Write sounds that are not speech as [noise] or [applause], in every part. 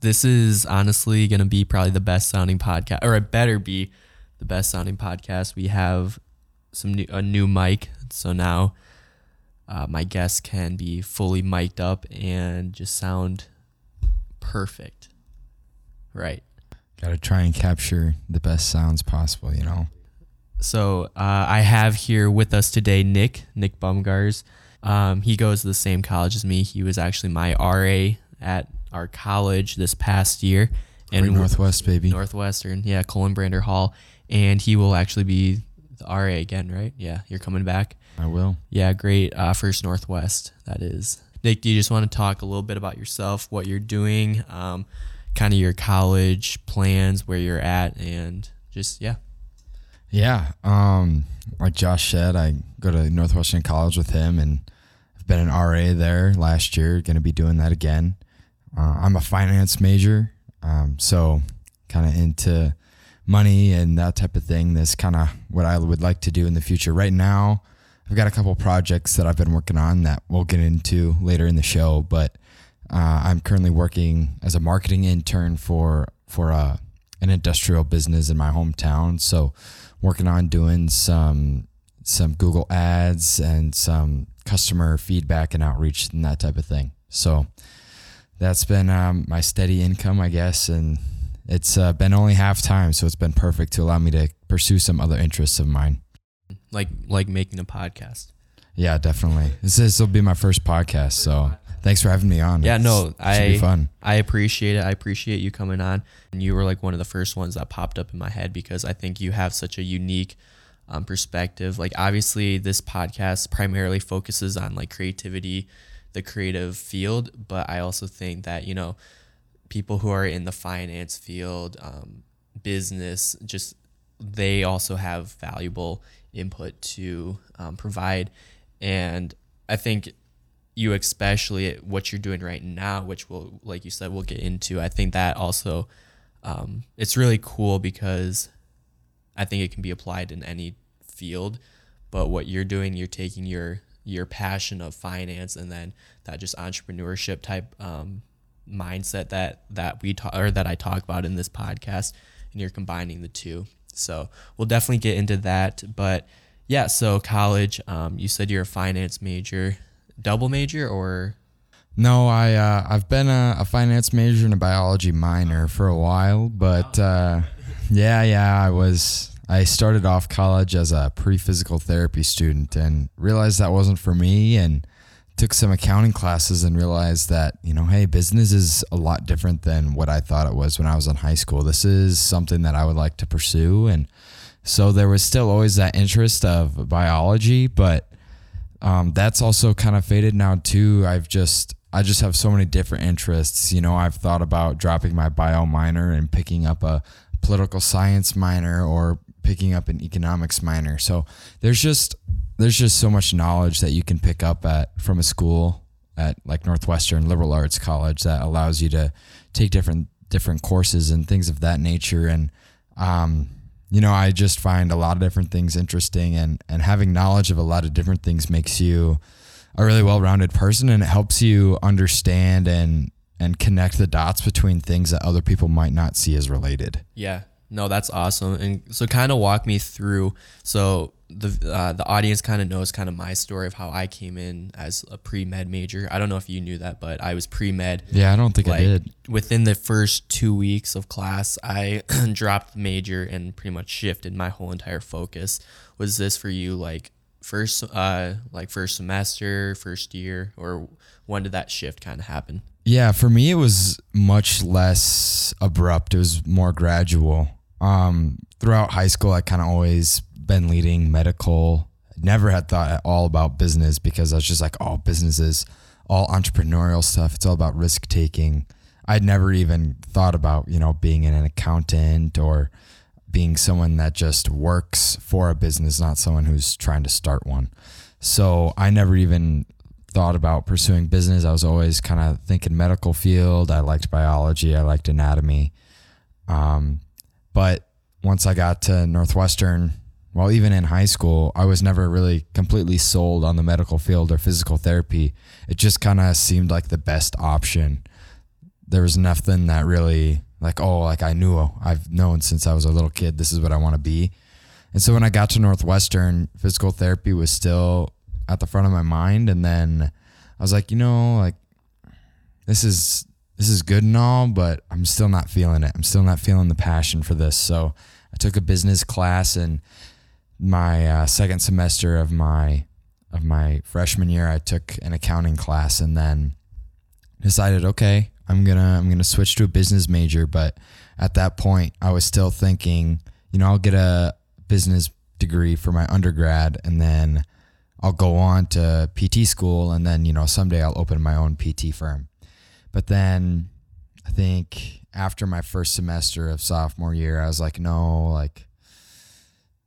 This is honestly going to be probably the best sounding podcast, or it better be the best sounding podcast. We have some new, a new mic, so now uh, my guests can be fully mic'd up and just sound perfect. Right. Got to try and capture the best sounds possible, you know. So uh, I have here with us today Nick, Nick Bomgaars. Um, he goes to the same college as me. He was actually my RA at our college this past year. And Great Northwest, baby. Northwestern, yeah, Colenbrander Hall. And he will actually be the RA again, right? Yeah, you're coming back. I will. Yeah, great. Uh, First Northwest, that is. Nick, do you just want to talk a little bit about yourself, what you're doing, um, kind of your college plans, where you're at, and just, yeah. Yeah. Um, like Josh said, I go to Northwestern College with him and I've been an RA there last year, going to be doing that again. Uh, I'm a finance major. Um, so kind of into money and that type of thing. That's kind of what I would like to do in the future. Right now, I've got a couple projects that I've been working on that we'll get into later in the show, but uh, I'm currently working as a marketing intern for for a, uh, an industrial business in my hometown. So working on doing some some Google ads and some customer feedback and outreach and that type of thing. So that's been um, my steady income, I guess, and it's uh, been only half time, so it's been perfect to allow me to pursue some other interests of mine, like like making a podcast. Yeah, definitely. This this will be my first podcast, so thanks for having me on. Yeah, it's, no, I fun. I appreciate it. I appreciate you coming on, and you were like one of the first ones that popped up in my head because I think you have such a unique um, perspective. Like, obviously, this podcast primarily focuses on like creativity, the creative field, but I also think that you know people who are in the finance field, um, business, just they also have valuable input to um, provide, and I think you especially what you're doing right now which will like you said we'll get into i think that also um, it's really cool because i think it can be applied in any field but what you're doing you're taking your your passion of finance and then that just entrepreneurship type um, mindset that that we talk or that i talk about in this podcast and you're combining the two so we'll definitely get into that but yeah so college um, you said you're a finance major double major or? No, I uh, I've been a, a, finance major and a biology minor for a while, but uh, yeah, yeah, I was. I started off college as a pre-physical therapy student and realized that wasn't for me, and took some accounting classes and realized that you know, hey, business is a lot different than what I thought it was when I was in high school. This is something that I would like to pursue, and so there was still always that interest of biology, but um, that's also kind of faded now too. I've just I just have so many different interests. You know, I've thought about dropping my bio minor and picking up a political science minor or picking up an economics minor. So there's just there's just so much knowledge that you can pick up at from a school at like Northwestern Liberal Arts College that allows you to take different different courses and things of that nature and um, you know, I just find a lot of different things interesting and, and having knowledge of a lot of different things makes you a really well-rounded person and it helps you understand and and connect the dots between things that other people might not see as related. Yeah. No, that's awesome. And so kind of walk me through so the uh, the audience kind of knows kind of my story of how I came in as a pre med major. I don't know if you knew that, but I was pre med. Yeah, I don't think like, I did. Within the first two weeks of class, I [clears throat] dropped the major and pretty much shifted my whole entire focus. Was this for you like first uh like first semester, first year, or when did that shift kind of happen? Yeah, for me it was much less abrupt. It was more gradual. Um, throughout high school, I kind of always been leading medical. Never had thought at all about business because I was just like, oh, businesses, all entrepreneurial stuff. It's all about risk taking. I'd never even thought about, you know, being an accountant or being someone that just works for a business, not someone who's trying to start one. So I never even thought about pursuing business. I was always kind of thinking medical field. I liked biology. I liked anatomy. Um, but once I got to Northwestern, well, even in high school, I was never really completely sold on the medical field or physical therapy. It just kind of seemed like the best option there was nothing that really like oh like I knew I've known since I was a little kid this is what I want to be. And so when I got to Northwestern, physical therapy was still at the front of my mind and then I was like, you know, like this is this is good and all, but I'm still not feeling it. I'm still not feeling the passion for this. So I took a business class in my uh, second semester of my of my freshman year. I took an accounting class and then decided, okay, I'm gonna I'm gonna switch to a business major. But at that point, I was still thinking, you know, I'll get a business degree for my undergrad, and then I'll go on to PT school, and then you know someday I'll open my own PT firm. But then I think after my first semester of sophomore year, I was like, no, like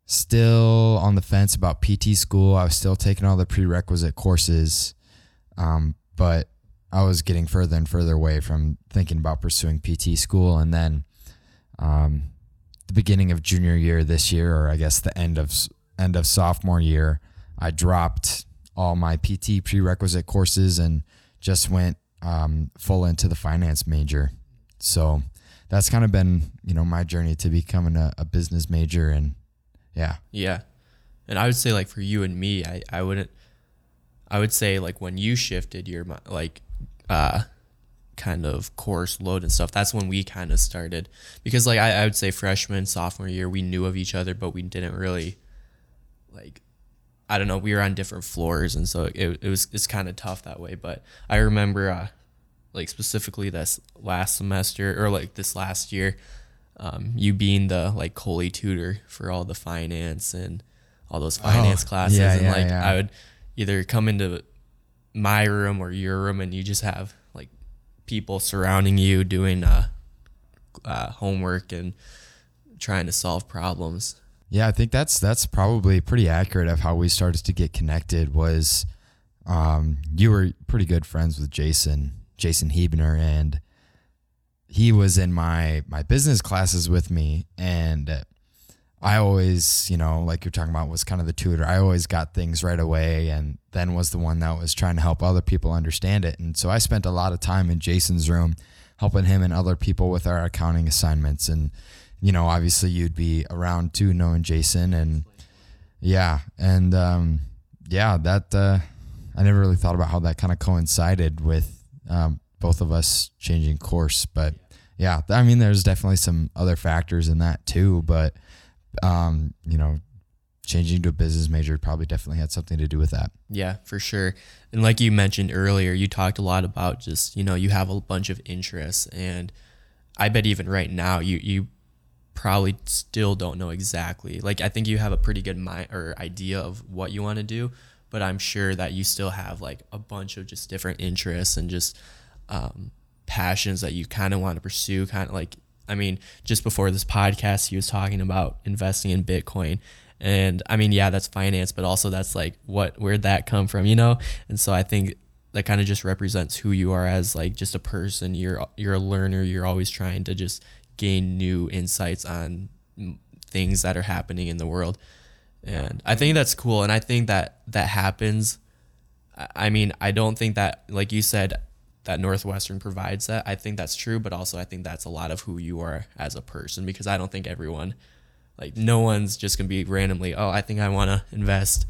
still on the fence about PT school. I was still taking all the prerequisite courses, um, but I was getting further and further away from thinking about pursuing PT school. And then um, the beginning of junior year this year, or I guess the end of end of sophomore year, I dropped all my PT prerequisite courses and just went um, full into the finance major. So that's kind of been you know my journey to becoming a, a business major and yeah. Yeah. And i would say like for you and me i i wouldn't i would say like when you shifted your like uh kind of course load and stuff that's when we kind of started. Because like I, I would say freshman sophomore year we knew of each other but we didn't really like i don't know we were on different floors and so it, it was it's kind of tough that way but i remember uh like specifically this last semester or like this last year, um, you being the like Coley tutor for all the finance and all those oh, finance oh, classes, yeah, and yeah, like yeah. I would either come into my room or your room, and you just have like people surrounding you doing uh, uh, homework and trying to solve problems. Yeah, I think that's that's probably pretty accurate of how we started to get connected. Was um, you were pretty good friends with Jason Jason Hebner, and he was in my my business classes with me, and I always, you know, like you're talking about, was kind of the tutor. I always got things right away, and then was the one that was trying to help other people understand it. And so I spent a lot of time in Jason's room, helping him and other people with our accounting assignments. And you know, obviously, you'd be around too, knowing Jason, and yeah, and um, yeah, that uh, I never really thought about how that kind of coincided with um, both of us changing course. But yeah, I mean, there's definitely some other factors in that too. But um, you know, changing to a business major probably definitely had something to do with that. Yeah, for sure. And like you mentioned earlier, you talked a lot about just you know you have a bunch of interests, and I bet even right now you you probably still don't know exactly. Like I think you have a pretty good mind or idea of what you want to do, but I'm sure that you still have like a bunch of just different interests and just um, passions that you kind of want to pursue. Kind of like, I mean, just before this podcast, he was talking about investing in Bitcoin. And I mean, yeah, that's finance, but also that's like what, where'd that come from, you know? And so I think that kind of just represents who you are as like just a person. You're, you're a learner. You're always trying to just gain new insights on things that are happening in the world and I think that's cool. And I think that that happens. I mean, I don't think that, like you said, that Northwestern provides that. I think that's true, but also I think that's a lot of who you are as a person because I don't think everyone, like, no one's just gonna be randomly, oh, I think I want to invest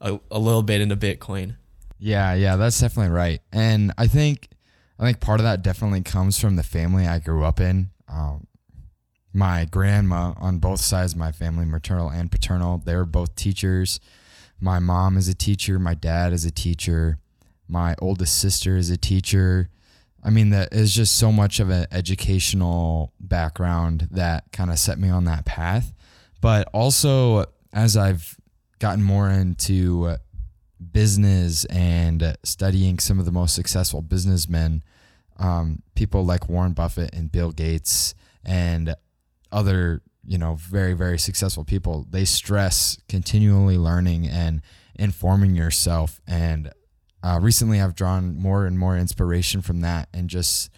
a, a little bit into Bitcoin. Yeah, yeah, that's definitely right. And I think, I think part of that definitely comes from the family I grew up in. Um, my grandma on both sides of my family, maternal and paternal, they were both teachers. My mom is a teacher, my dad is a teacher, my oldest sister is a teacher. I mean, that is just so much of an educational background that kind of set me on that path. But also, as I've gotten more into business and studying some of the most successful businessmen, um, people like Warren Buffett and Bill Gates, and other you know very very successful people they stress continually learning and informing yourself. And uh, recently i've drawn more and more inspiration from that and just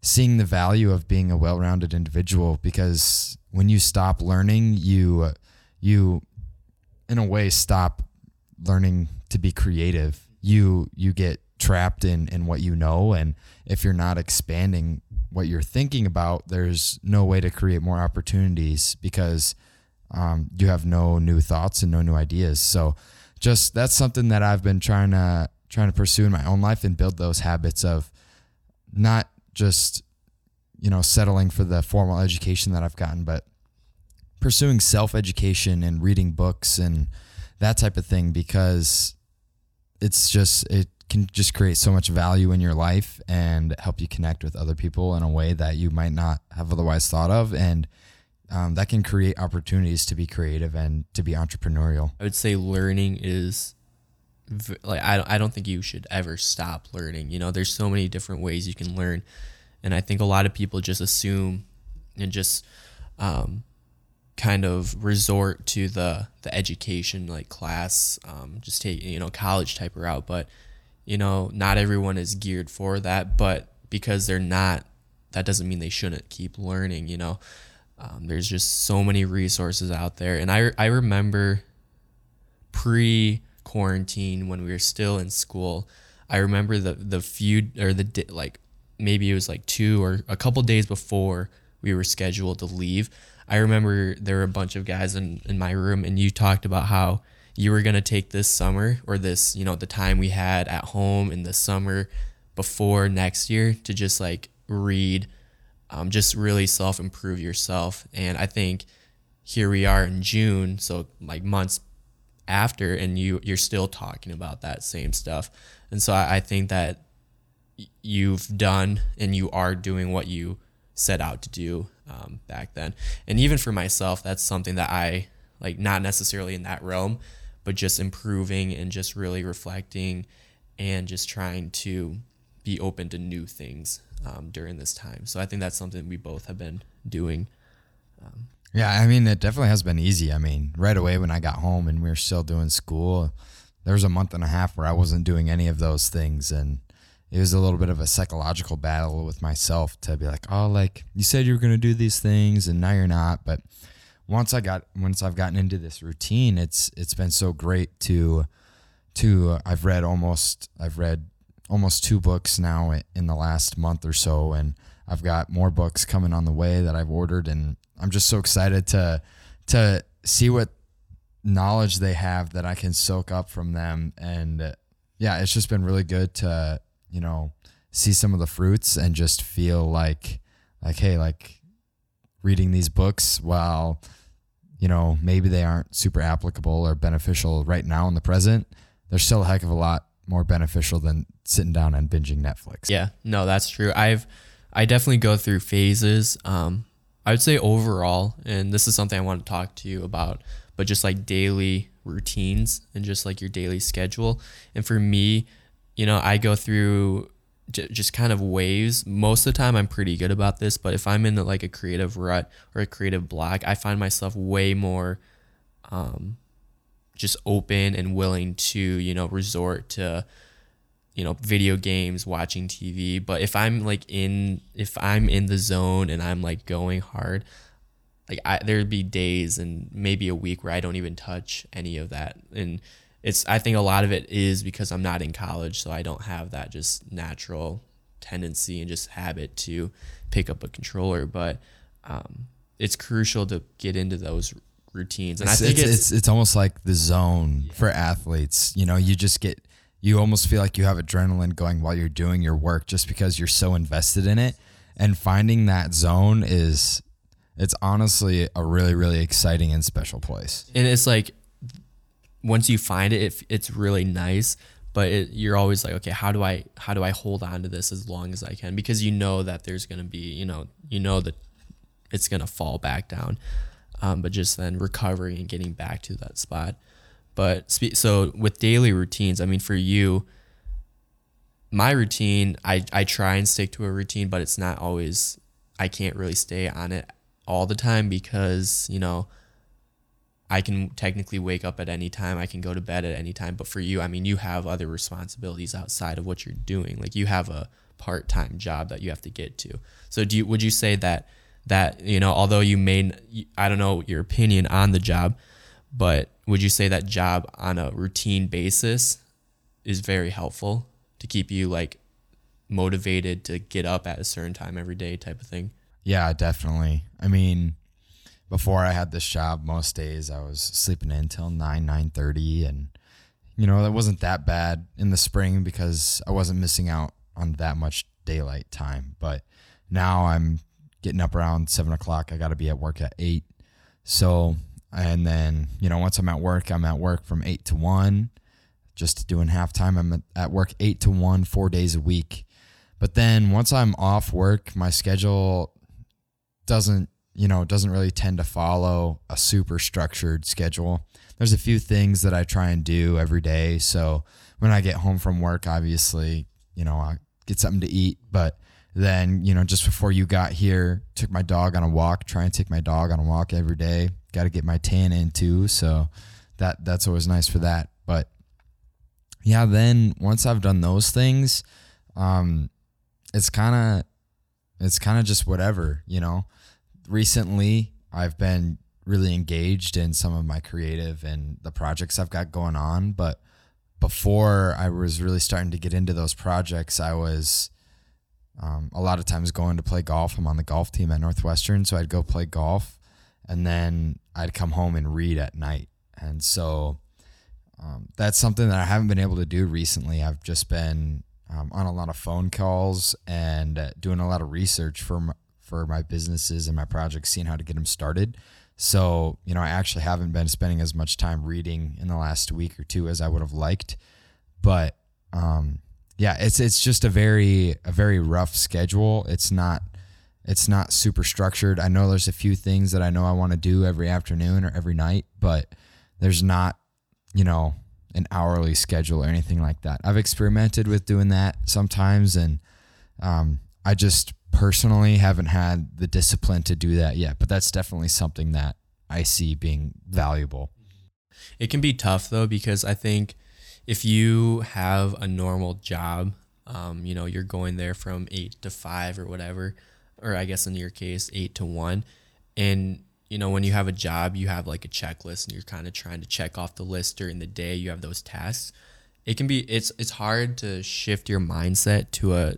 seeing the value of being a well-rounded individual because when you stop learning you you in a way stop learning to be creative. You you get trapped in in what you know and if you're not expanding what you're thinking about, there's no way to create more opportunities because um, you have no new thoughts and no new ideas. So just that's something that I've been trying to trying to pursue in my own life and build those habits of not just you know settling for the formal education that I've gotten, but pursuing self education and reading books and that type of thing because it's just it can just create so much value in your life and help you connect with other people in a way that you might not have otherwise thought of and um, that can create opportunities to be creative and to be entrepreneurial I would say learning is like I I don't think you should ever stop learning. You know, there's so many different ways you can learn, and I think a lot of people just assume and just um, kind of resort to the the education like class, um, just take you know college type route. But you know, not everyone is geared for that. But because they're not, that doesn't mean they shouldn't keep learning. You know, um, there's just so many resources out there, and I I remember pre quarantine when we were still in school. I remember the the few or the like maybe it was like two or a couple days before we were scheduled to leave. I remember there were a bunch of guys in in my room and you talked about how you were going to take this summer or this, you know, the time we had at home in the summer before next year to just like read um, just really self improve yourself. And I think here we are in June, so like months after, and you you're still talking about that same stuff. And so I, I think that you've done and you are doing what you set out to do um, back then. And even for myself, that's something that I like, not necessarily in that realm, but just improving and just really reflecting and just trying to be open to new things um, during this time. So I think that's something we both have been doing. Yeah, I mean, it definitely has been easy. I mean, right away when I got home and we were still doing school, there was a month and a half where I wasn't doing any of those things. And it was a little bit of a psychological battle with myself to be like, oh, like you said you were going to do these things and now you're not. But once I got, once I've gotten into this routine, it's, it's been so great to, to, I've read almost, I've read almost two books now in the last month or so. And I've got more books coming on the way that I've ordered. And I'm just so excited to, to see what knowledge they have that I can soak up from them. And uh, yeah, it's just been really good to, you know, see some of the fruits and just feel like, like, hey, like reading these books while, you know, maybe they aren't super applicable or beneficial right now in the present, they're still a heck of a lot more beneficial than sitting down and binging Netflix. Yeah, no, that's true. I've I definitely go through phases. Um, I would say overall, and this is something I want to talk to you about, but just like daily routines and just like your daily schedule. And for me, you know, I go through j- just kind of waves. Most of the time, I'm pretty good about this, but if I'm in like a creative rut or a creative block, I find myself way more um, just open and willing to, you know, resort to you know video games watching tv but if i'm like in if i'm in the zone and i'm like going hard like I, there'd be days and maybe a week where i don't even touch any of that and it's i think a lot of it is because i'm not in college so i don't have that just natural tendency and just habit to pick up a controller but um, it's crucial to get into those routines and It's, i think it's, it's, it's it's almost like the zone for athletes. You know, you just get you almost feel like you have adrenaline going while you're doing your work just because you're so invested in it. And finding that zone is it's honestly a really really exciting and special place. and it's like once you find it, it it's really nice but it, you're always like okay how do i how do i hold on to this as long as i can? Because you know that there's going to be you know you know that it's going to fall back down. Um, but just then recovering and getting back to that spot. But so with daily routines i mean for you my routine I, I try and stick to a routine but it's not always i can't really stay on it all the time because you know I can technically wake up at any time. I can go to bed at any time. But for you, I mean, you have other responsibilities outside of what you're doing. Like you have a part-time job that you have to get to. So do you, would you say that, that, you know, although you may, I don't know your opinion on the job, but would you say that job on a routine basis is very helpful to keep you like motivated to get up at a certain time every day type of thing. Yeah, definitely. I mean, before I had this job, most days I was sleeping in until nine nine thirty, and you know that wasn't that bad in the spring because I wasn't missing out on that much daylight time. But now I'm getting up around seven o'clock. I got to be at work at eight. So, and then you know once I'm at work, I'm at work from eight to one, just doing halftime. I'm at work eight to one, four days a week. But then once I'm off work, my schedule doesn't you know it doesn't really tend to follow a super structured schedule. There's a few things that i try and do every day. So when i get home from work obviously you know i get something to eat but then you know just before you got here took my dog on a walk try and take my dog on a walk every day. Got to get my tan in too so that that's always nice for that. But yeah then once i've done those things um it's kind of it's kind of just whatever, you know. Recently, I've been really engaged in some of my creative and the projects I've got going on, but before I was really starting to get into those projects, I was um, a lot of times going to play golf. I'm on the golf team at Northwestern, so I'd go play golf, and then I'd come home and read at night. And so um, that's something that I haven't been able to do recently. I've just been um, on a lot of phone calls and uh, doing a lot of research for for my businesses and my projects, seeing how to get them started. So, you know, I actually haven't been spending as much time reading in the last week or two as I would have liked. But um, yeah, it's it's just a very a very rough schedule. It's not it's not super structured. I know there's a few things that I know I want to do every afternoon or every night, but there's not, you know, an hourly schedule or anything like that. I've experimented with doing that sometimes, and um, I just personally haven't had the discipline to do that yet. But that's definitely something that I see being valuable. It can be tough though because I think if you have a normal job, um, you know, you're going there from eight to five or whatever, or I guess in your case, eight to one, and you know, when you have a job, you have like a checklist and you're kind of trying to check off the list during the day. You have those tasks. It can be it's it's hard to shift your mindset to a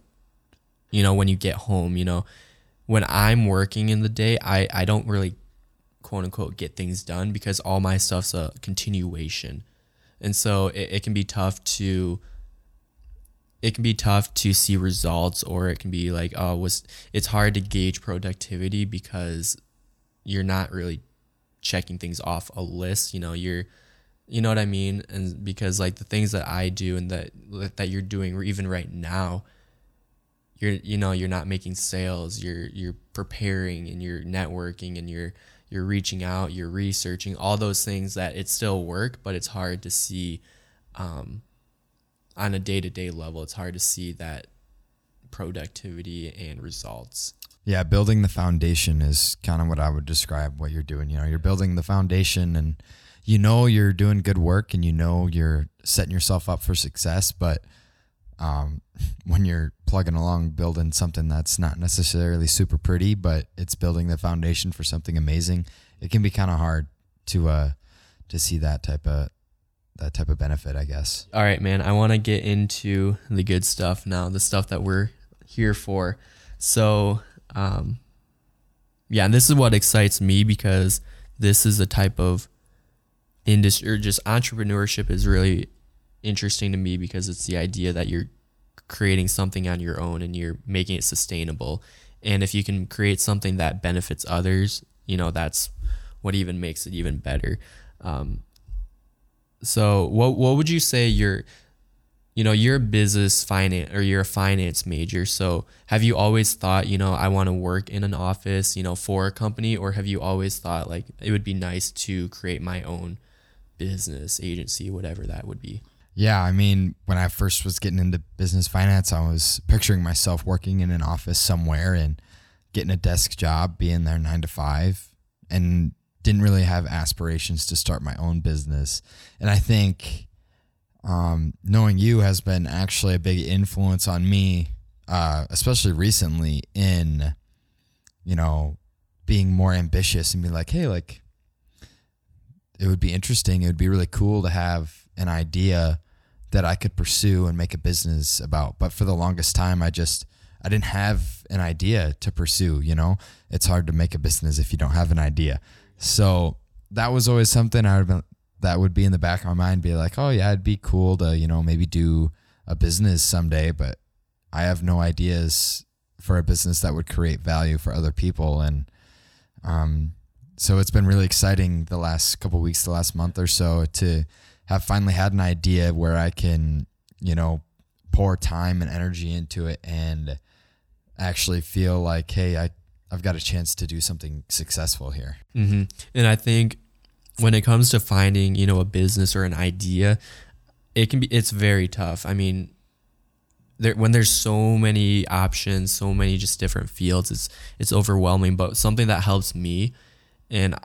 you know, when you get home, you know, when I'm working in the day, I I don't really quote unquote get things done because all my stuff's a continuation. And so it, it can be tough to it can be tough to see results or it can be like oh was it's hard to gauge productivity because you're not really checking things off a list. You know, you're you know what I mean? And because like the things that I do and that that you're doing or even right now, you're you know, you're not making sales, you're you're preparing and you're networking and you're you're reaching out, you're researching, all those things that it still work, but it's hard to see um, on a day-to-day level. It's hard to see that productivity and results. Yeah, building the foundation is kind of what I would describe what you're doing. You know, you're building the foundation and you know you're doing good work and you know you're setting yourself up for success, but um, [laughs] when you're plugging along building something that's not necessarily super pretty, but it's building the foundation for something amazing, it can be kind of hard to uh to see that type of that type of benefit, I guess. All right, man. I want to get into the good stuff now, the stuff that we're here for. So, um, yeah, and this is what excites me because this is a type of industry or just entrepreneurship is really interesting to me because it's the idea that you're creating something on your own and you're making it sustainable. And if you can create something that benefits others, you know, that's what even makes it even better. Um, so what what would you say your you know, you're a business finance or you're a finance major. So have you always thought, you know, I want to work in an office, you know, for a company, or have you always thought like it would be nice to create my own business agency, whatever that would be? Yeah, I mean, when I first was getting into business finance, I was picturing myself working in an office somewhere and getting a desk job, being there nine to five, and didn't really have aspirations to start my own business. And I think um, knowing you has been actually a big influence on me, uh, especially recently in, you know, being more ambitious and be like, hey, like, it would be interesting. It would be really cool to have an idea that I could pursue and make a business about. But for the longest time, I just I didn't have an idea to pursue. You know, it's hard to make a business if you don't have an idea. So that was always something I would been, that would be in the back of my mind, be like, oh yeah, it'd be cool to you know maybe do a business someday, but I have no ideas for a business that would create value for other people and um so it's been really exciting the last couple weeks the last month or so to have finally had an idea where I can you know pour time and energy into it and actually feel like hey I I've got a chance to do something successful here Mm-hmm. And I think when it comes to finding, you know, a business or an idea, it can be it's very tough. I mean, there when there's so many options, so many just different fields, it's it's overwhelming. But something that helps me, and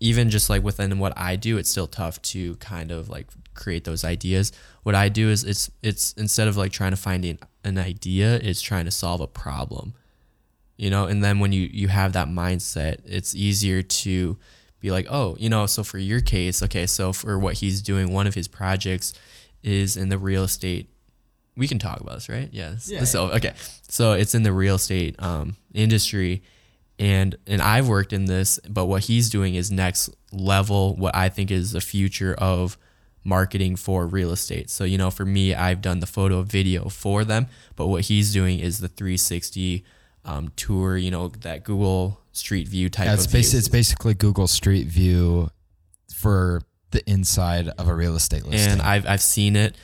even just like within what I do, it's still tough to kind of like create those ideas. What I do is it's it's instead of like trying to find an, an idea, it's trying to solve a problem you know? And then when you you have that mindset it's easier to be like oh you know so for your case okay so for what he's doing one of his projects is in the real estate we can talk about this right? Yes. Yeah, so okay. So it's in the real estate um, industry and and I've worked in this but what he's doing is next level what I think is the future of marketing for real estate so you know for me I've done the photo video for them but what he's doing is the 360 um, tour, you know, that Google Street View type Yeah, it's, of basi- view. it's basically Google Street View for the inside of a real estate listing. and I've I've seen it,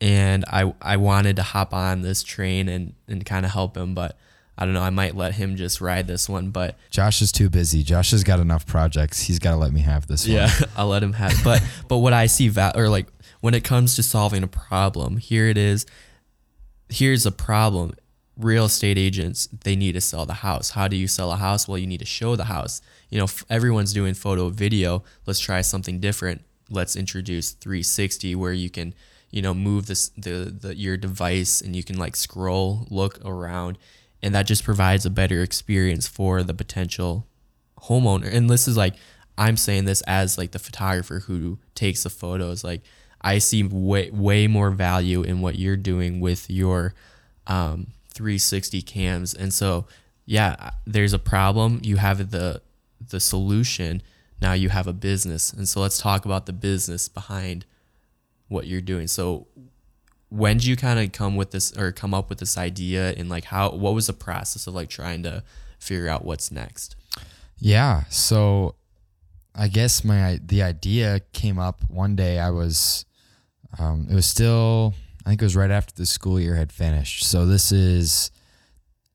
and I I wanted to hop on this train and and kind of help him, but I don't know. I might let him just ride this one, but Josh is too busy. Josh has got enough projects. He's got to let me have this yeah, one. [laughs] I'll let him have. It. But [laughs] but what I see val or like when it comes to solving a problem, here it is. Here's a problem. Real estate agents they need to sell the house. How do you sell a house? Well, you need to show the house. You know, f- everyone's doing photo video. Let's try something different. Let's introduce 360 where you can, you know, move this the, the your device and you can like scroll, look around, and that just provides a better experience for the potential homeowner. And this is like I'm saying this as like the photographer who takes the photos. Like I see way way more value in what you're doing with your um, 360 cams. And so yeah, there's a problem. You have the the solution. Now you have a business. And so let's talk about the business behind what you're doing. So when did you kind of come with this or come up with this idea and like how what was the process of like trying to figure out what's next? Yeah. So I guess my the idea came up one day. I was, um, it was still, I think it was right after the school year had finished. So this is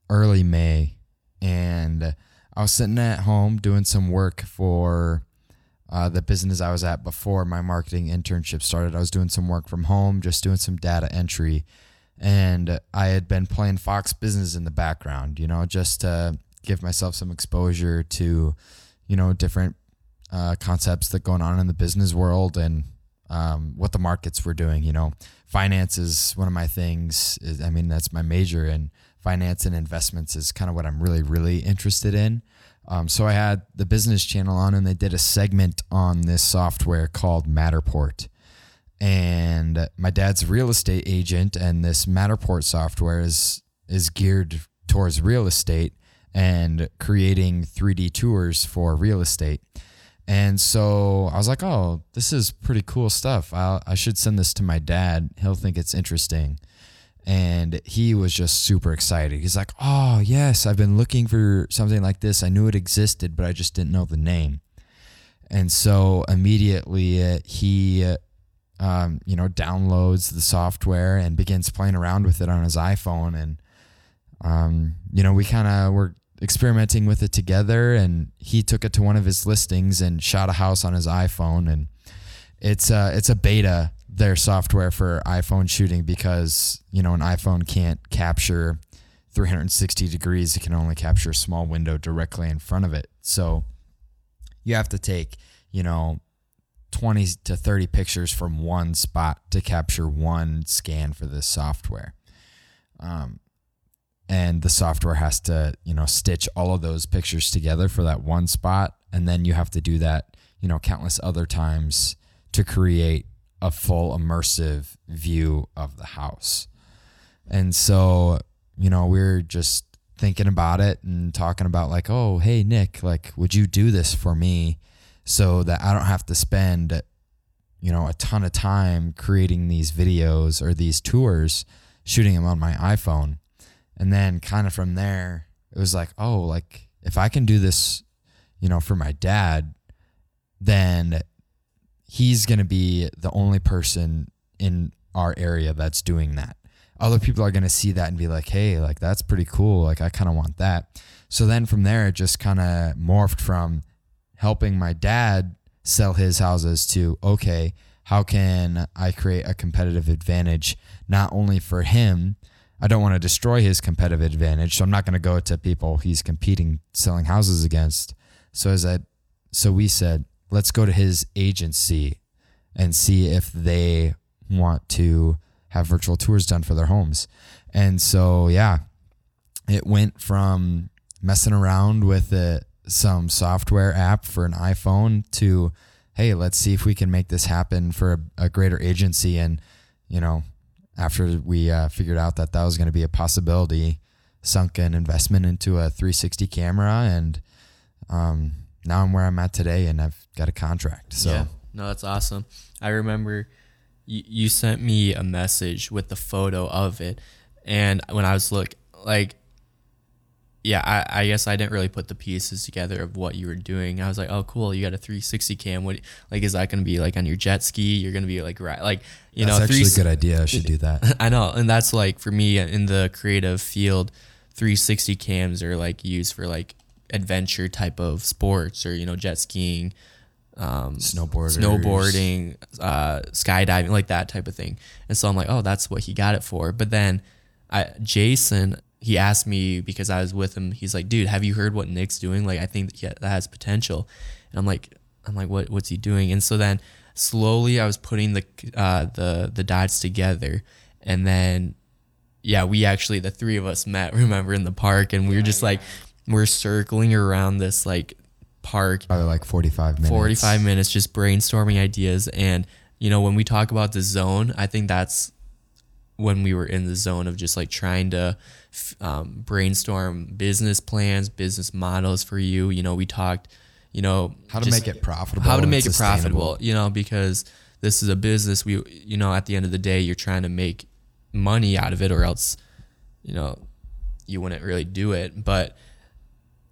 early May, and I was sitting at home doing some work for uh, the business I was at before my marketing internship started. I was doing some work from home, just doing some data entry, and I had been playing Fox Business in the background, you know, just to give myself some exposure to, you know, different uh, concepts that going on in the business world and um, what the markets were doing. You know, finance is one of my things. Is, I mean, that's my major, and finance and investments is kind of what I'm really, really interested in. Um, so I had the business channel on, and they did a segment on this software called Matterport. And my dad's a real estate agent, and this Matterport software is is geared towards real estate and creating 3D tours for real estate. And so I was like, oh, this is pretty cool stuff. i I should send this to my dad. He'll think it's interesting. And he was just super excited. He's like, oh, yes, I've been looking for something like this. I knew it existed, but I just didn't know the name. And so immediately uh, he, uh, um, you know, downloads the software and begins playing around with it on his iPhone. And, um, you know, we kind of were experimenting with it together and he took it to one of his listings and shot a house on his iPhone and it's a, it's a beta their software for iPhone shooting because you know an iPhone can't capture 360 degrees. It can only capture a small window directly in front of it. So you have to take you know 20 to 30 pictures from one spot to capture one scan for this software. Um, and the software has to you know stitch all of those pictures together for that one spot. And then you have to do that you know countless other times to create a full immersive view of the house. And so, you know, we are just thinking about it and talking about like, oh, hey Nick, like, would you do this for me so that I don't have to spend, you know, a ton of time creating these videos or these tours, shooting them on my iPhone. And then kind of from there, it was like, oh, like if I can do this, you know, for my dad, then he's going to be the only person in our area that's doing that. Other people are going to see that and be like, hey, like that's pretty cool. Like I kind of want that. So then from there, it just kind of morphed from helping my dad sell his houses to, okay, how can I create a competitive advantage not only for him? I don't want to destroy his competitive advantage. So I'm not going to go to people he's competing selling houses against. So as I, so we said, let's go to his agency and see if they want to have virtual tours done for their homes. And so, yeah, it went from messing around with it, some software app for an iPhone to, hey, let's see if we can make this happen for a, a greater agency. And, you know, after we uh, figured out that that was going to be a possibility, sunk an investment into a 360 camera and um, now I'm where I'm at today and I've got a contract. So yeah. no, that's awesome. I remember you, you sent me a message with the photo of it, and when I was look like, yeah, I, I guess I didn't really put the pieces together of what you were doing. I was like, oh, cool, you got a 360 cam. What like is that going to be like on your jet ski? You're going to be like right, like you that's know, actually a good idea. I should do that. [laughs] I know, and that's like for me in the creative field. 360 cams are like used for like adventure type of sports or you know jet skiing um, snowboarding snowboarding uh, skydiving like that type of thing. And so i'm like oh that's what he got it for. But then I, jason he asked me because i was with him he's like dude have you heard what nick's doing? Like i think that, that has potential. And i'm like i'm like what what's he doing? And so then slowly i was putting the uh, the the dots together. And then yeah we actually the three of us met [laughs] remember in the park. And we were just yeah. like we're circling around this like park. Probably like 45 minutes. 45 minutes just brainstorming ideas. And you know when we talk about the zone i think that's when we were in the zone of just like trying to um, brainstorm business plans business models for you. You know we talked you know how to make it profitable how to make it profitable you know because this is a business. We you know at the end of the day you're trying to make money out of it or else you know you wouldn't really do it. But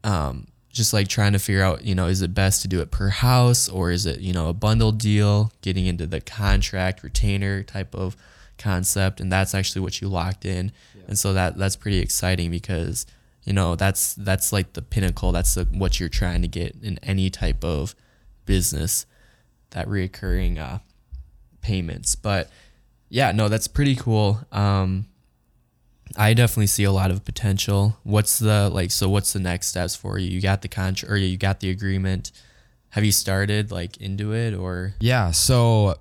um, just like trying to figure out, you know, is it best to do it per house or is it, you know, a bundle deal, getting into the contract retainer type of concept. And that's actually what you locked in. Yeah. And so that that's pretty exciting because, you know, that's that's like the pinnacle. That's the, what you're trying to get in any type of business, that reoccurring uh, payments. But yeah, no, that's pretty cool. Um, I definitely see a lot of potential. What's the like? So what's the next steps for you? You got the contract, or you got the agreement. Have you started like into it, or? Yeah. So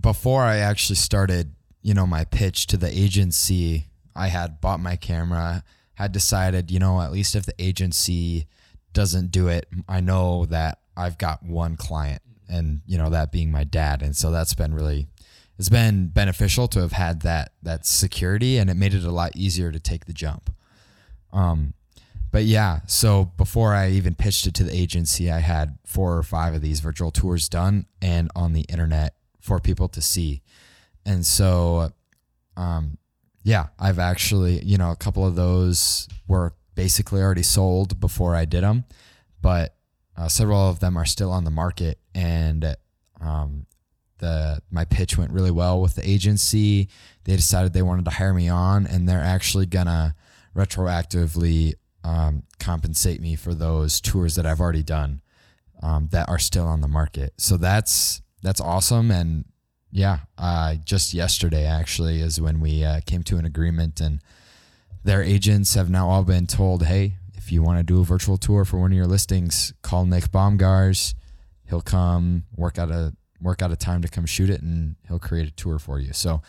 before I actually started, you know, my pitch to the agency, I had bought my camera. Had decided, you know, at least if the agency doesn't do it, I know that I've got one client, and you know that being my dad, and so that's been really it's been beneficial to have had that that security and it made it a lot easier to take the jump. Um, but yeah, so before I even pitched it to the agency, I had four or five of these virtual tours done and on the internet for people to see. And so, um, yeah, I've actually, you know, a couple of those were basically already sold before I did them, but uh, several of them are still on the market. And um, the my pitch went really well with the agency. They decided they wanted to hire me on, and they're actually gonna retroactively um, compensate me for those tours that I've already done um, that are still on the market. So that's that's awesome, and yeah, uh, just yesterday actually is when we uh, came to an agreement, and their agents have now all been told, hey, if you want to do a virtual tour for one of your listings, call Nick Bomgaars. He'll come work out a work out a time to come shoot it and he'll create a tour for you. So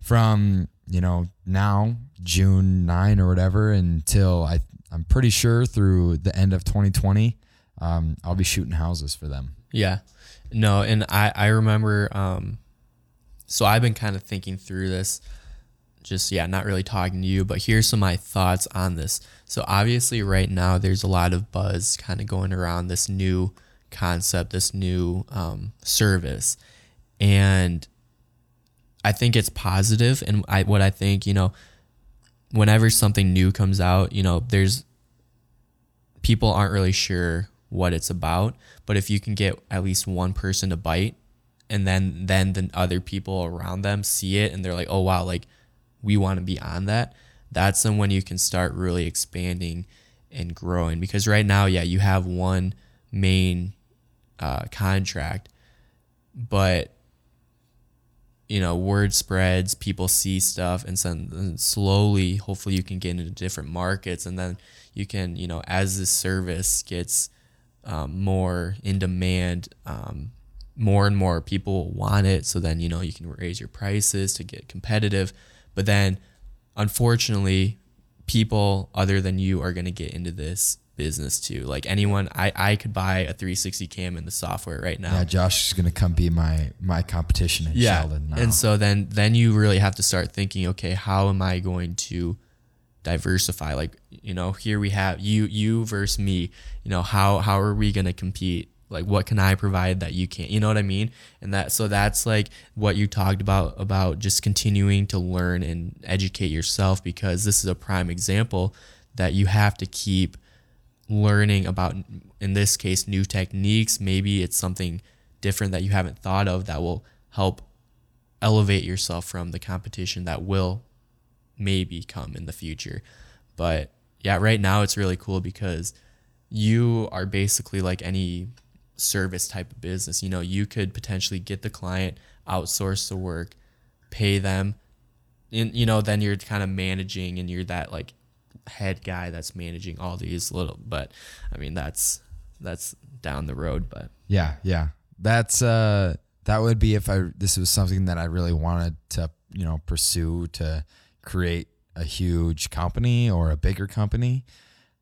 from, you know, now June 9 or whatever until I I'm pretty sure through the end of 2020 um, I'll be shooting houses for them. Yeah. No, and I I remember um so I've been kind of thinking through this. Just yeah, not really talking to you, but here's some of my thoughts on this. So obviously, right now there's a lot of buzz kind of going around this new concept, this new um, service, and I think it's positive. And I what I think you know, whenever something new comes out, you know, there's people aren't really sure what it's about, but if you can get at least one person to bite and then then the other people around them see it and they're like, "Oh wow, like we want to be on that." That's then when you can start really expanding and growing because right now, yeah, you have one main uh, contract, but you know, word spreads, people see stuff, and, and slowly, hopefully, you can get into different markets, and then you can, you know, as the service gets um, more in demand, um, more and more people want it. So then, you know, you can raise your prices to get competitive. But then, unfortunately, people other than you are going to get into this business too. Like anyone, I, I could buy a 360 cam in the software right now. Yeah, Josh is going to come be my my competition in yeah. Sheldon now. And so then then you really have to start thinking, okay, how am I going to diversify? Like, you know, here we have you you versus me. You know, how how are we going to compete? Like what can I provide that you can't? You know what I mean? And that so that's like what you talked about about just continuing to learn and educate yourself because this is a prime example that you have to keep learning about in this case new techniques. Maybe it's something different that you haven't thought of that will help elevate yourself from the competition that will maybe come in the future. But yeah right now it's really cool because you are basically like any service type of business. You know you could potentially get the client outsource the work pay them and you know then you're kind of managing and you're that like head guy that's managing all these little but i mean that's that's down the road but. Yeah yeah. That's uh that would be if i this was something that i really wanted to you know pursue to create a huge company or a bigger company.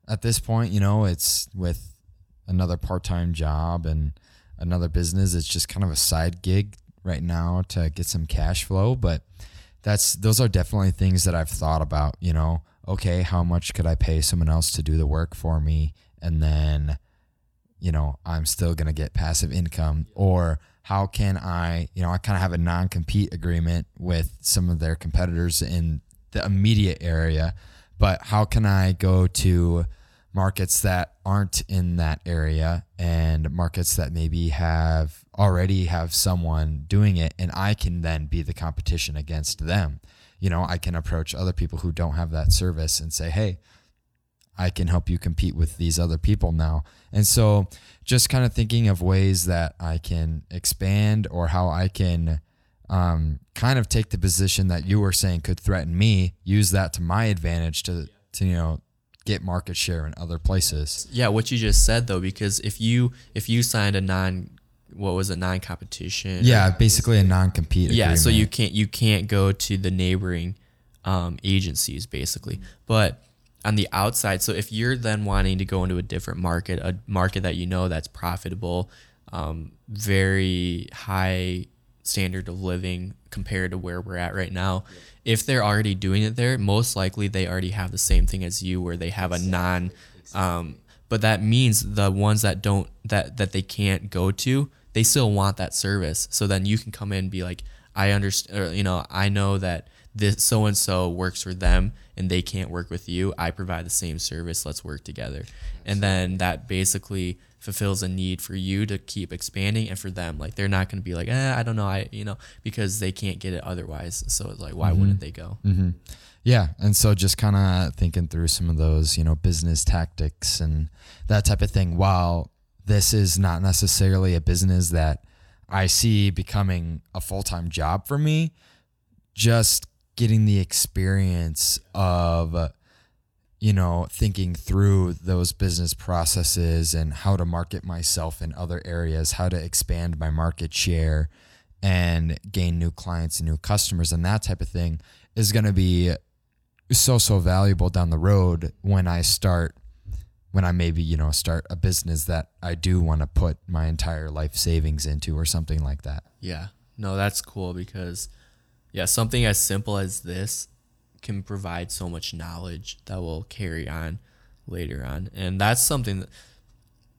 At this point you know it's with another part-time job and another business it's just kind of a side gig right now to get some cash flow but that's those are definitely things that i've thought about you know okay, how much could I pay someone else to do the work for me? And then, you know, I'm still going to get passive income. Or how can I, you know, I kind of have a non compete agreement with some of their competitors in the immediate area, but how can I go to markets that aren't in that area and markets that maybe have already have someone doing it and I can then be the competition against them you know, I can approach other people who don't have that service and say, hey, I can help you compete with these other people now. And so just kind of thinking of ways that I can expand or how I can um, kind of take the position that you were saying could threaten me, use that to my advantage to, to you know, get market share in other places. Yeah, what you just said though, because if you if you signed a non what was a non-competition. Yeah, basically a non-compete. Yeah, agreement. so you can't you can't go to the neighboring um, agencies basically. But on the outside, so if you're then wanting to go into a different market, a market that you know that's profitable, um, very high standard of living compared to where we're at right now. If they're already doing it there, most likely they already have the same thing as you, where they have a non. Um, but that means the ones that don't that that they can't go to they still want that service. So then you can come in and be like, I understand, you know, I know that this so and so works for them and they can't work with you. I provide the same service. Let's work together. And then that basically fulfills a need for you to keep expanding and for them. Like they're not going to be like, eh, I don't know. I, you know, because they can't get it otherwise. So it's like, why mm-hmm. wouldn't they go? Mm-hmm. Yeah. And so just kind of thinking through some of those, you know, business tactics and that type of thing while this is not necessarily a business that I see becoming a full time job for me. Just getting the experience of, you know, thinking through those business processes and how to market myself in other areas, how to expand my market share and gain new clients and new customers and that type of thing is going to be so, so valuable down the road when I start when I maybe, you know, start a business that I do want to put my entire life savings into or something like that. Yeah. No, that's cool because yeah, something as simple as this can provide so much knowledge that will carry on later on. And that's something that,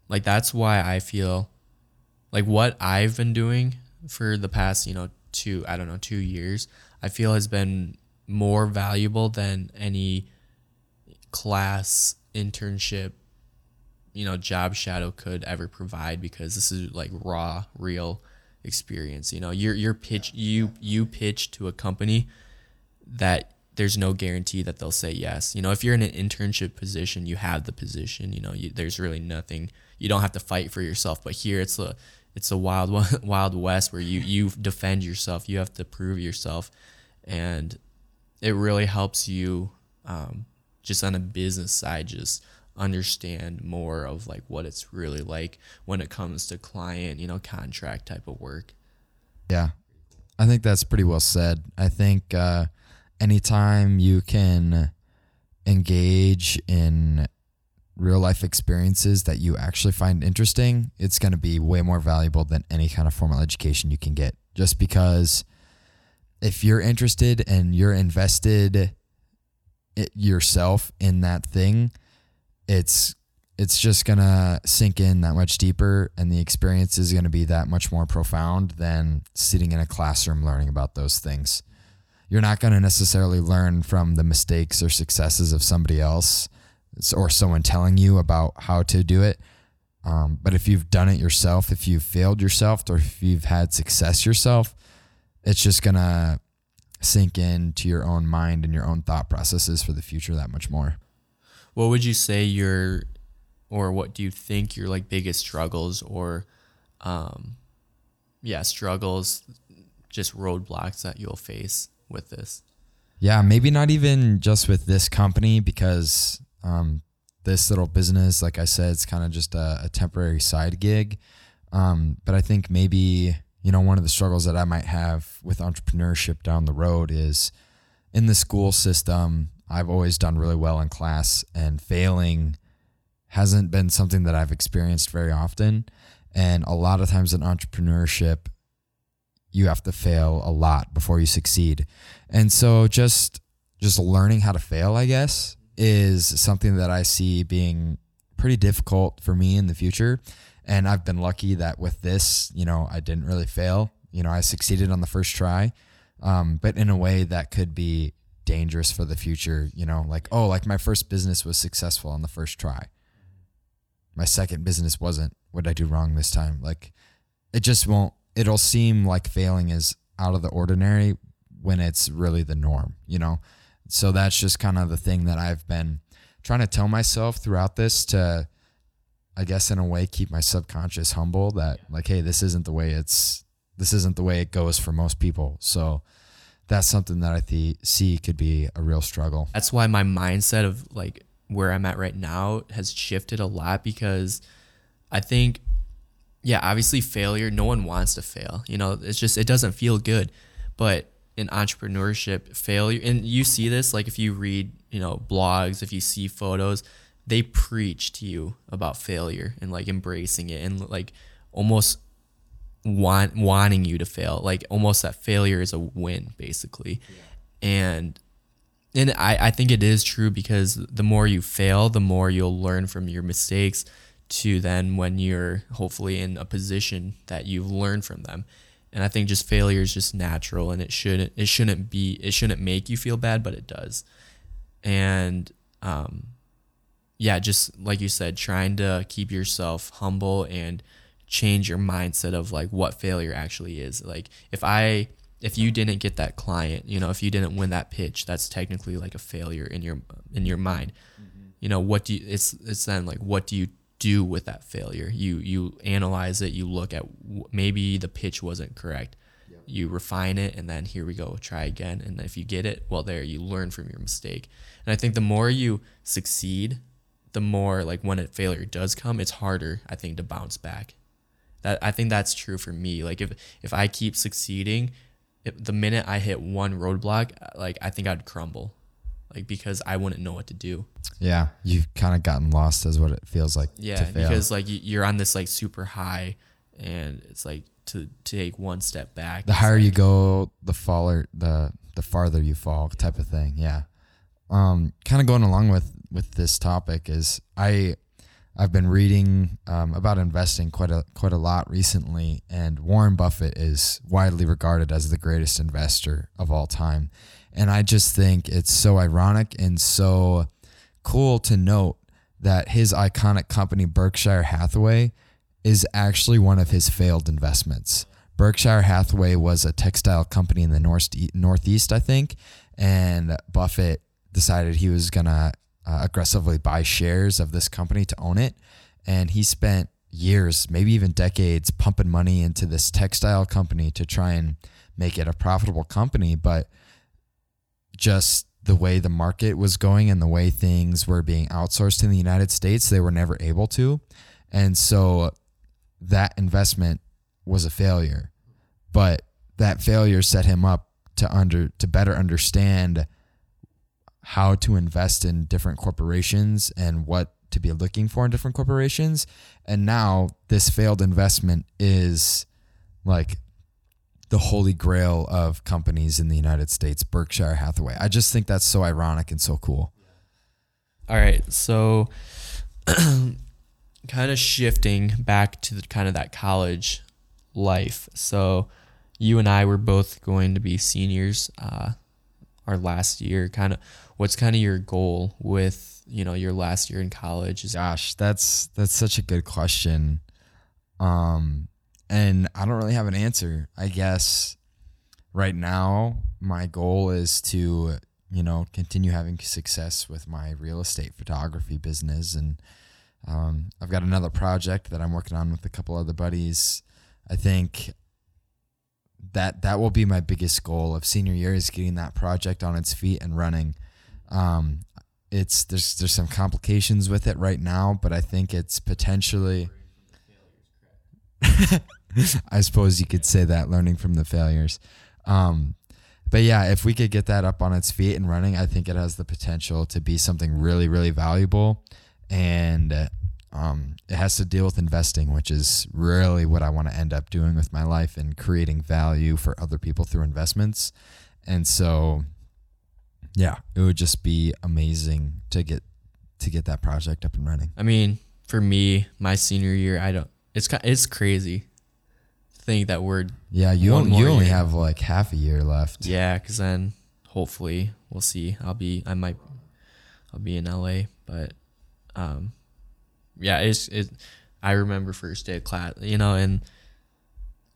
like, that's why I feel like what I've been doing for the past, you know, two, I don't know, two years, I feel has been more valuable than any class internship you know job shadow could ever provide because this is like raw real experience you know? You're you're pitch you you pitch to a company that there's no guarantee that they'll say yes. You know if you're in an internship position you have the position you know? You, there's really nothing you don't have to fight for yourself. But here it's a it's a wild [laughs] wild west where you you defend yourself you have to prove yourself. And it really helps you um, just on a business side just understand more of like what it's really like when it comes to client, you know, contract type of work. Yeah. I think that's pretty well said. I think uh, anytime you can engage in real life experiences that you actually find interesting, it's going to be way more valuable than any kind of formal education you can get. Just because if you're interested and you're invested yourself in that thing, it's it's just gonna sink in that much deeper and the experience is gonna be that much more profound than sitting in a classroom learning about those things. You're not gonna necessarily learn from the mistakes or successes of somebody else or someone telling you about how to do it. Um, but if you've done it yourself, if you've failed yourself, or if you've had success yourself, it's just gonna sink into your own mind and your own thought processes for the future that much more. What would you say your, or what do you think your like biggest struggles or, um, yeah, struggles, just roadblocks that you'll face with this? Yeah, maybe not even just with this company because um, this little business, like I said, it's kind of just a, a, temporary side gig. Um, but I think maybe you know, one of the struggles that I might have with entrepreneurship down the road is in the school system, I've always done really well in class, and failing hasn't been something that I've experienced very often. And a lot of times in entrepreneurship, you have to fail a lot before you succeed. And so just just learning how to fail, I guess, is something that I see being pretty difficult for me in the future. And I've been lucky that with this, you know, I didn't really fail. You know, I succeeded on the first try, um, but in a way that could be dangerous for the future. You know, like, oh, like my first business was successful on the first try. My second business wasn't. What did I do wrong this time? Like, it just won't, it'll seem like failing is out of the ordinary when it's really the norm, you know? So that's just kind of the thing that I've been trying to tell myself throughout this to I guess in a way keep my subconscious humble that like hey this isn't the way it's this isn't the way it goes for most people so that's something that I th- see could be a real struggle. That's why my mindset of like where I'm at right now has shifted a lot because I think yeah obviously failure no one wants to fail you know it's just it doesn't feel good. But in entrepreneurship failure and you see this like if you read you know blogs if you see photos they preach to you about failure and like embracing it and like almost want wanting you to fail. Like almost that failure is a win basically. Yeah. and and I, I think it is true because the more you fail the more you'll learn from your mistakes to then when you're hopefully in a position that you've learned from them. And i think just failure is just natural and it shouldn't it shouldn't be it shouldn't make you feel bad but it does. And um yeah, just like you said, trying to keep yourself humble and change your mindset of like what failure actually is. Like if I if you didn't get that client, you know, if you didn't win that pitch, that's technically like a failure in your in your mind. Mm-hmm. You know, what do you it's it's then like what do you do with that failure? You you analyze it, you look at maybe the pitch wasn't correct. You refine it and then here we go, try again and if you get it, well there you learn from your mistake. And I think the more you succeed the more like when a failure does come, it's harder, I think, to bounce back. That I think that's true for me. Like if if I keep succeeding, if, the minute I hit one roadblock, like I think I'd crumble, like because I wouldn't know what to do. Yeah, you've kind of gotten lost, as what it feels like. Yeah, because like you're on this like super high, and it's like to to take one step back. The higher like- you go, the faller the the farther you fall, type of thing. Yeah. Um, kind of going along with with this topic is I I've been reading um, about investing quite a quite a lot recently, and Warren Buffett is widely regarded as the greatest investor of all time. And I just think it's so ironic and so cool to note that his iconic company Berkshire Hathaway is actually one of his failed investments. Berkshire Hathaway was a textile company in the north northeast, I think, and Buffett decided he was gonna uh, aggressively buy shares of this company to own it, and he spent years, maybe even decades, pumping money into this textile company to try and make it a profitable company, but just the way the market was going and the way things were being outsourced in the United States, they were never able to. And so that investment was a failure. But that failure set him up to under to better understand how to invest in different corporations and what to be looking for in different corporations. And now this failed investment is like the holy grail of companies in the United States, Berkshire Hathaway. I just think that's so ironic and so cool. All right, so [clears throat] kind of shifting back to the kind of that college life. So you and I were both going to be seniors uh, our last year. Kind of, what's kind of your goal with you know your last year in college? Is Gosh, that's that's such a good question. Um and I don't really have an answer. I guess right now my goal is to, you know, continue having success with my real estate photography business and um, I've got another project that I'm working on with a couple other buddies. I think that that will be my biggest goal of senior year is getting that project on its feet and running. Um, it's there's there's some complications with it right now, but I think it's potentially. [laughs] I suppose you could say that learning from the failures. Um, but yeah, if we could get that up on its feet and running, I think it has the potential to be something really, really valuable. And uh, um, it has to deal with investing, which is really what I want to end up doing with my life and creating value for other people through investments. And so, yeah, it would just be amazing to get to get that project up and running. I mean, for me, my senior year, I don't. It's it's crazy. Think that we're Yeah, you only, you only year. have like half a year left. Yeah, because then hopefully we'll see. I'll be I might I'll be in LA, but um, yeah, it's it. I remember first day of class, you know, and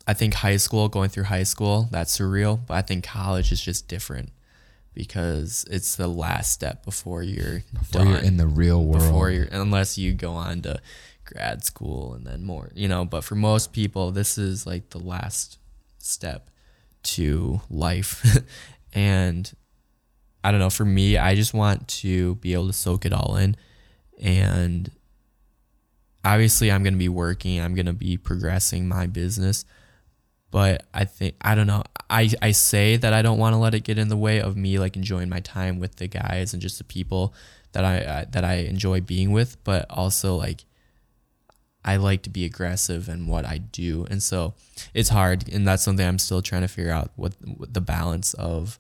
I think high school, going through high school, that's surreal. But I think college is just different because it's the last step before you're Before done. you're in the real world. before you're unless you go on to grad school and then more you know but for most people this is like the last step to life [laughs] and i don't know for me i just want to be able to soak it all in and obviously i'm going to be working i'm going to be progressing my business but i think i don't know. I i say that i don't want to let it get in the way of me like enjoying my time with the guys and just the people that i uh, that i enjoy being with but also like i like to be aggressive in what i do. And so it's hard and that's something i'm still trying to figure out what, what the balance of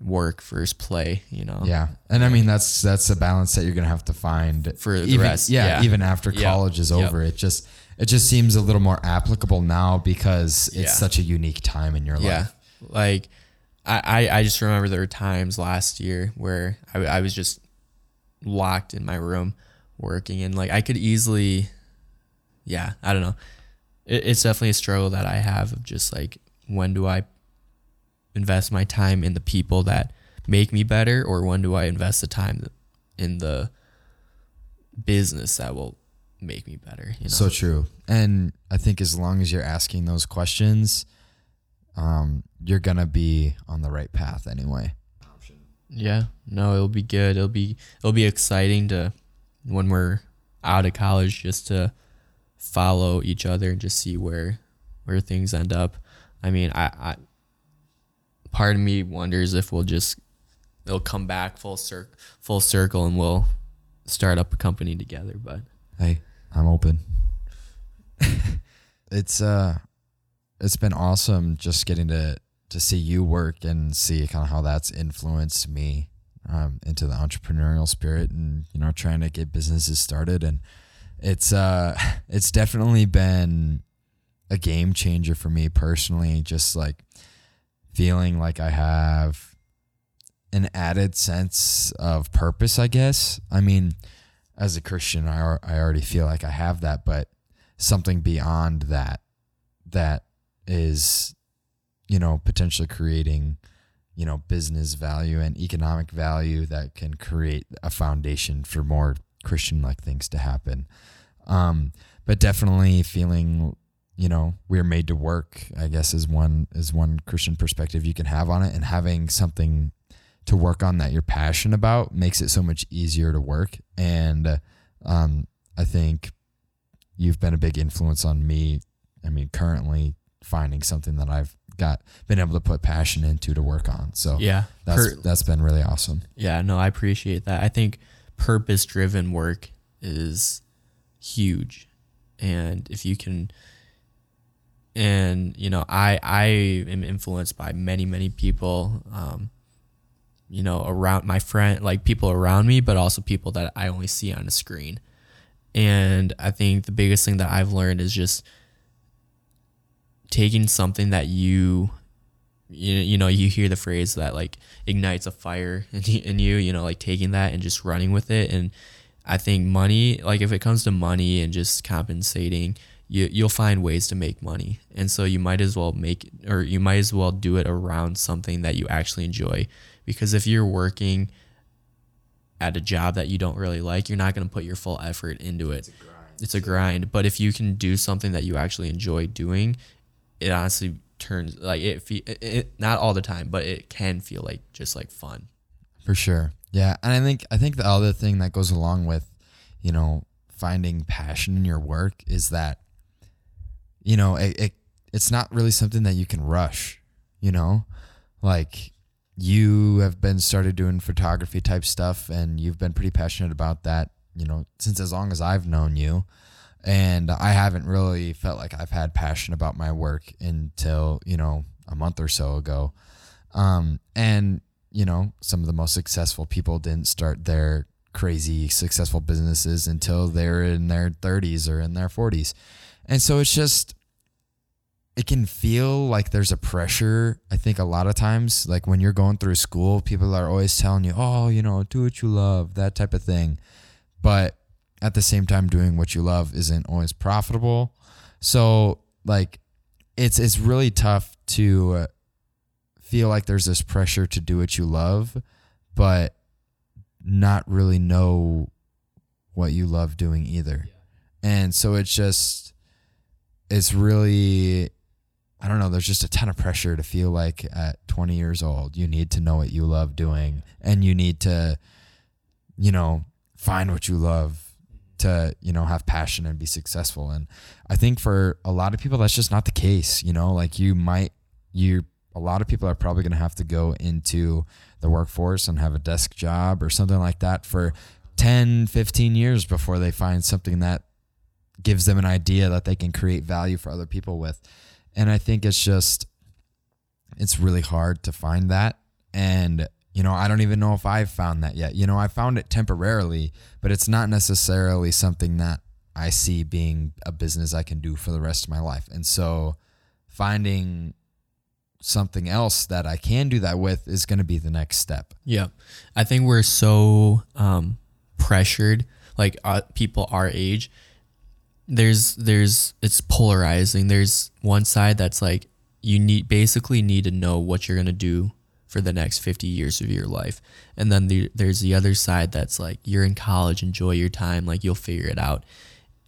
work versus play you know? Yeah, and I mean that's that's a balance that you're gonna have to find For the even, rest, Yeah, yeah. even after Yep, college is yep. over, it just it just seems a little more applicable now because it's Yeah. such a unique time in your life. Yeah. Like I, I, I just remember there were times last year where I, I was just locked in my room working and like I could easily yeah, I don't know. It, it's definitely a struggle that I have of just like when do I invest my time in the people that make me better or when do I invest the time in the business that will make me better, you know. So true. And I think as long as you're asking those questions, um, you're gonna be on the right path anyway. Yeah, no, it'll be good. It'll be it'll be exciting to when we're out of college just to follow each other and just see where where things end up. I mean, I, I part of me wonders if we'll just it'll come back full circle full circle and we'll start up a company together, but Hey, I'm open. [laughs] it's uh it's been awesome just getting to to see you work and see kind of how that's influenced me um, into the entrepreneurial spirit and you know trying to get businesses started and it's uh [laughs] it's definitely been a game changer for me personally just like feeling like I have an added sense of purpose I guess I mean as a Christian I, I already feel like I have that but something beyond that that is you know potentially creating you know business value and economic value that can create a foundation for more christian like things to happen. Um but definitely feeling you know we're made to work i guess is one is one christian perspective you can have on it. And having something to work on that you're passionate about makes it so much easier to work and um i think you've been a big influence on me i mean currently finding something that i've got been able to put passion into to work on. So yeah, that's per- that's been really awesome. Yeah, no, I appreciate that. I think purpose driven work is huge, and if you can, and you know, I I am influenced by many many people. Um, you know, around my friend, like people around me, but also people that I only see on a screen. And I think the biggest thing that I've learned is just taking something that you you, you know you hear the phrase that like ignites a fire [laughs] in, in you you know like taking that and just running with it. And i think money like if it comes to money and just compensating you, you'll find ways to make money. And so you might as well make or you might as well do it around something that you actually enjoy because if you're working at a job that you don't really like you're not going to put your full effort into it it's a grind but if you can do something that you actually enjoy doing it honestly turns like it, it, it not all the time, but it can feel like just like fun. For sure. Yeah, and I think I think the other thing that goes along with, you know, finding passion in your work is that you know, it, it it's not really something that you can rush, you know? Like you have been started doing photography type stuff and you've been pretty passionate about that, you know, since as long as I've known you and I haven't really felt like I've had passion about my work until you know a month or so ago. Um, and you know, some of the most successful people didn't start their crazy successful businesses until they're in their 30s or in their 40s. And so it's just it can feel like there's a pressure. I think a lot of times like when you're going through school, people are always telling you, "Oh, you know, do what you love," that type of thing. But at the same time doing what you love isn't always profitable. So like it's it's really tough to uh, feel like there's this pressure to do what you love but not really know what you love doing either. And so it's just it's really I don't know, there's just a ton of pressure to feel like at 20 years old you need to know what you love doing and you need to you know find what you love to you know have passion and be successful. And i think for a lot of people that's just not the case you know like you might you a lot of people are probably going to have to go into the workforce and have a desk job or something like that for 10 15 years before they find something that gives them an idea that they can create value for other people with and i think it's just it's really hard to find that and you know, I don't even know if I've found that yet. You know, I found it temporarily, but it's not necessarily something that I see being a business I can do for the rest of my life. And so finding something else that I can do that with is going to be the next step. Yeah. I think we're so um, pressured, like uh, people our age. There's, there's, it's polarizing. There's one side that's like, you need basically need to know what you're to do for the next 50 years of your life. And then the, there's the other side that's like you're in college, enjoy your time, like you'll figure it out.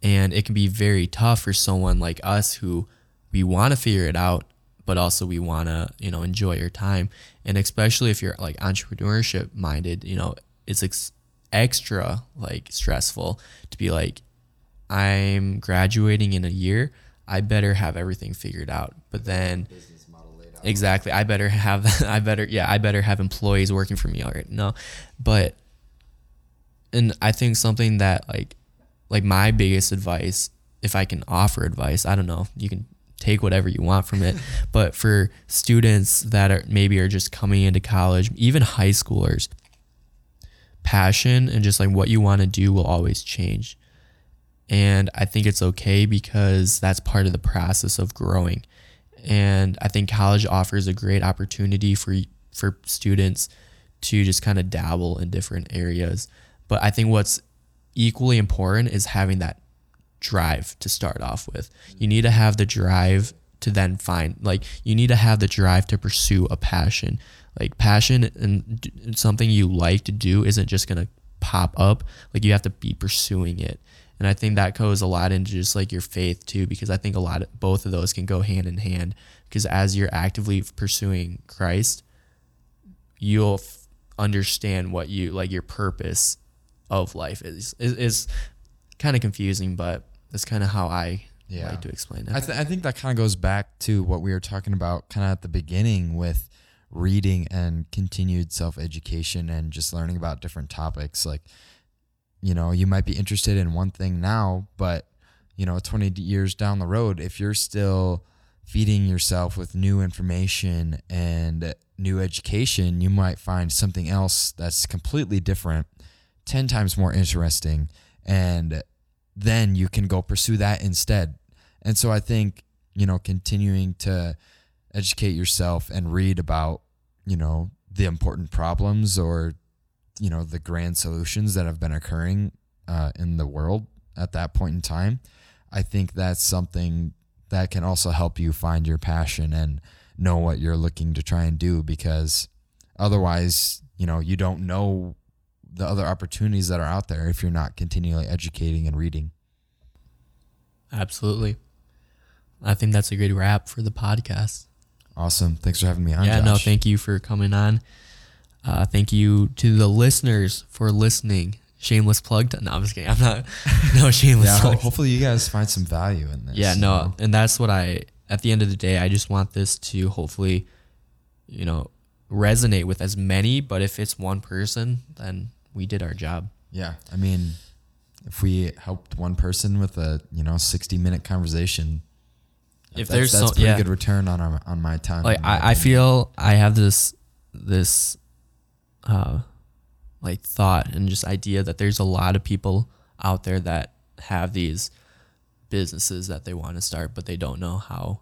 And it can be very tough for someone like us who we want to figure it out, but also we want to, you know, enjoy your time. And especially if you're like entrepreneurship minded, you know, it's ex- extra like stressful to be like, I'm graduating in a year. I better have everything figured out. But then Exactly. I better have [laughs] I better yeah, I better have employees working for me right. No. But and I think something that like like my biggest advice, if I can offer advice, I don't know, you can take whatever you want from it. [laughs] but for students that are maybe are just coming into college, even high schoolers, passion and just like what you want to do will always change. And I think it's okay because that's part of the process of growing. And I think college offers a great opportunity for for students to just kind of dabble in different areas. But I think what's equally important is having that drive to start off with. You need to have the drive to then find like you need to have the drive to pursue a passion. Like passion and something you like to do isn't just going to pop up. Like you have to be pursuing it. And I think that goes a lot into just like your faith too, because I think a lot of both of those can go hand in hand. Because as you're actively pursuing Christ, you'll f- understand what you like your purpose of life is. Is, is kind of confusing, but that's kind of how I yeah. like to explain it. I, th- I think that kind of goes back to what we were talking about kind of at the beginning with reading and continued self education and just learning about different topics. Like, you know, you might be interested in one thing now, but, you know, 20 years down the road, if you're still feeding yourself with new information and new education, you might find something else that's completely different, 10 times more interesting. And then you can go pursue that instead. And so I think, you know, continuing to educate yourself and read about, you know, the important problems or, you know, the grand solutions that have been occurring uh, in the world at that point in time. I think that's something that can also help you find your passion and know what you're looking to try and do because otherwise, you know, you don't know the other opportunities that are out there if you're not continually educating and reading. Absolutely. I think that's a good wrap for the podcast. Awesome. Thanks for having me on. Yeah, Josh. no, thank you for coming on. Uh, thank you to the listeners for listening. Shameless plug. To, no, I'm just kidding. I'm not. [laughs] No shameless. yeah, hopefully you guys find some value in this. Yeah, no, know? and that's what I. At the end of the day, I just want this to hopefully, you know, resonate with as many. But if it's one person, then we did our job. Yeah, I mean, if we helped one person with a you know 60 minute conversation, if that's, there's that's so, pretty yeah. good return on our, on my time. Like I, I feel I have this this uh like thought and just idea that there's a lot of people out there that have these businesses that they want to start but they don't know how.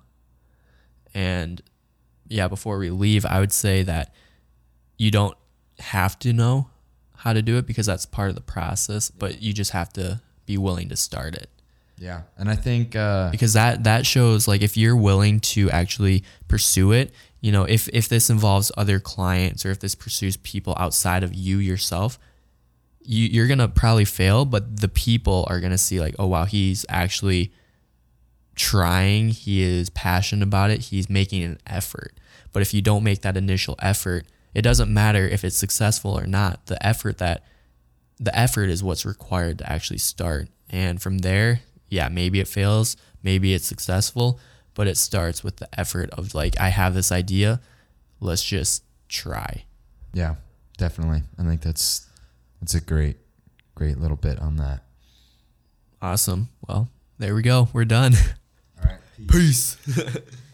And yeah, before we leave, I would say that you don't have to know how to do it because that's part of the process, but you just have to be willing to start it. Yeah, and I think uh, because that that shows like if you're willing to actually pursue it, you know, if if this involves other clients or if this pursues people outside of you yourself, you you're gonna probably fail, but the people are gonna see like, oh wow, he's actually trying, he is passionate about it, he's making an effort. But if you don't make that initial effort, it doesn't matter if it's successful or not. The effort that the effort is what's required to actually start. And from there, yeah, maybe it fails, maybe it's successful, but it starts with the effort of like I have this idea, let's just try. Yeah, definitely. I think that's that's a great great little bit on that. Awesome. Well, there we go. We're done. All right. [laughs] Peace. peace. [laughs]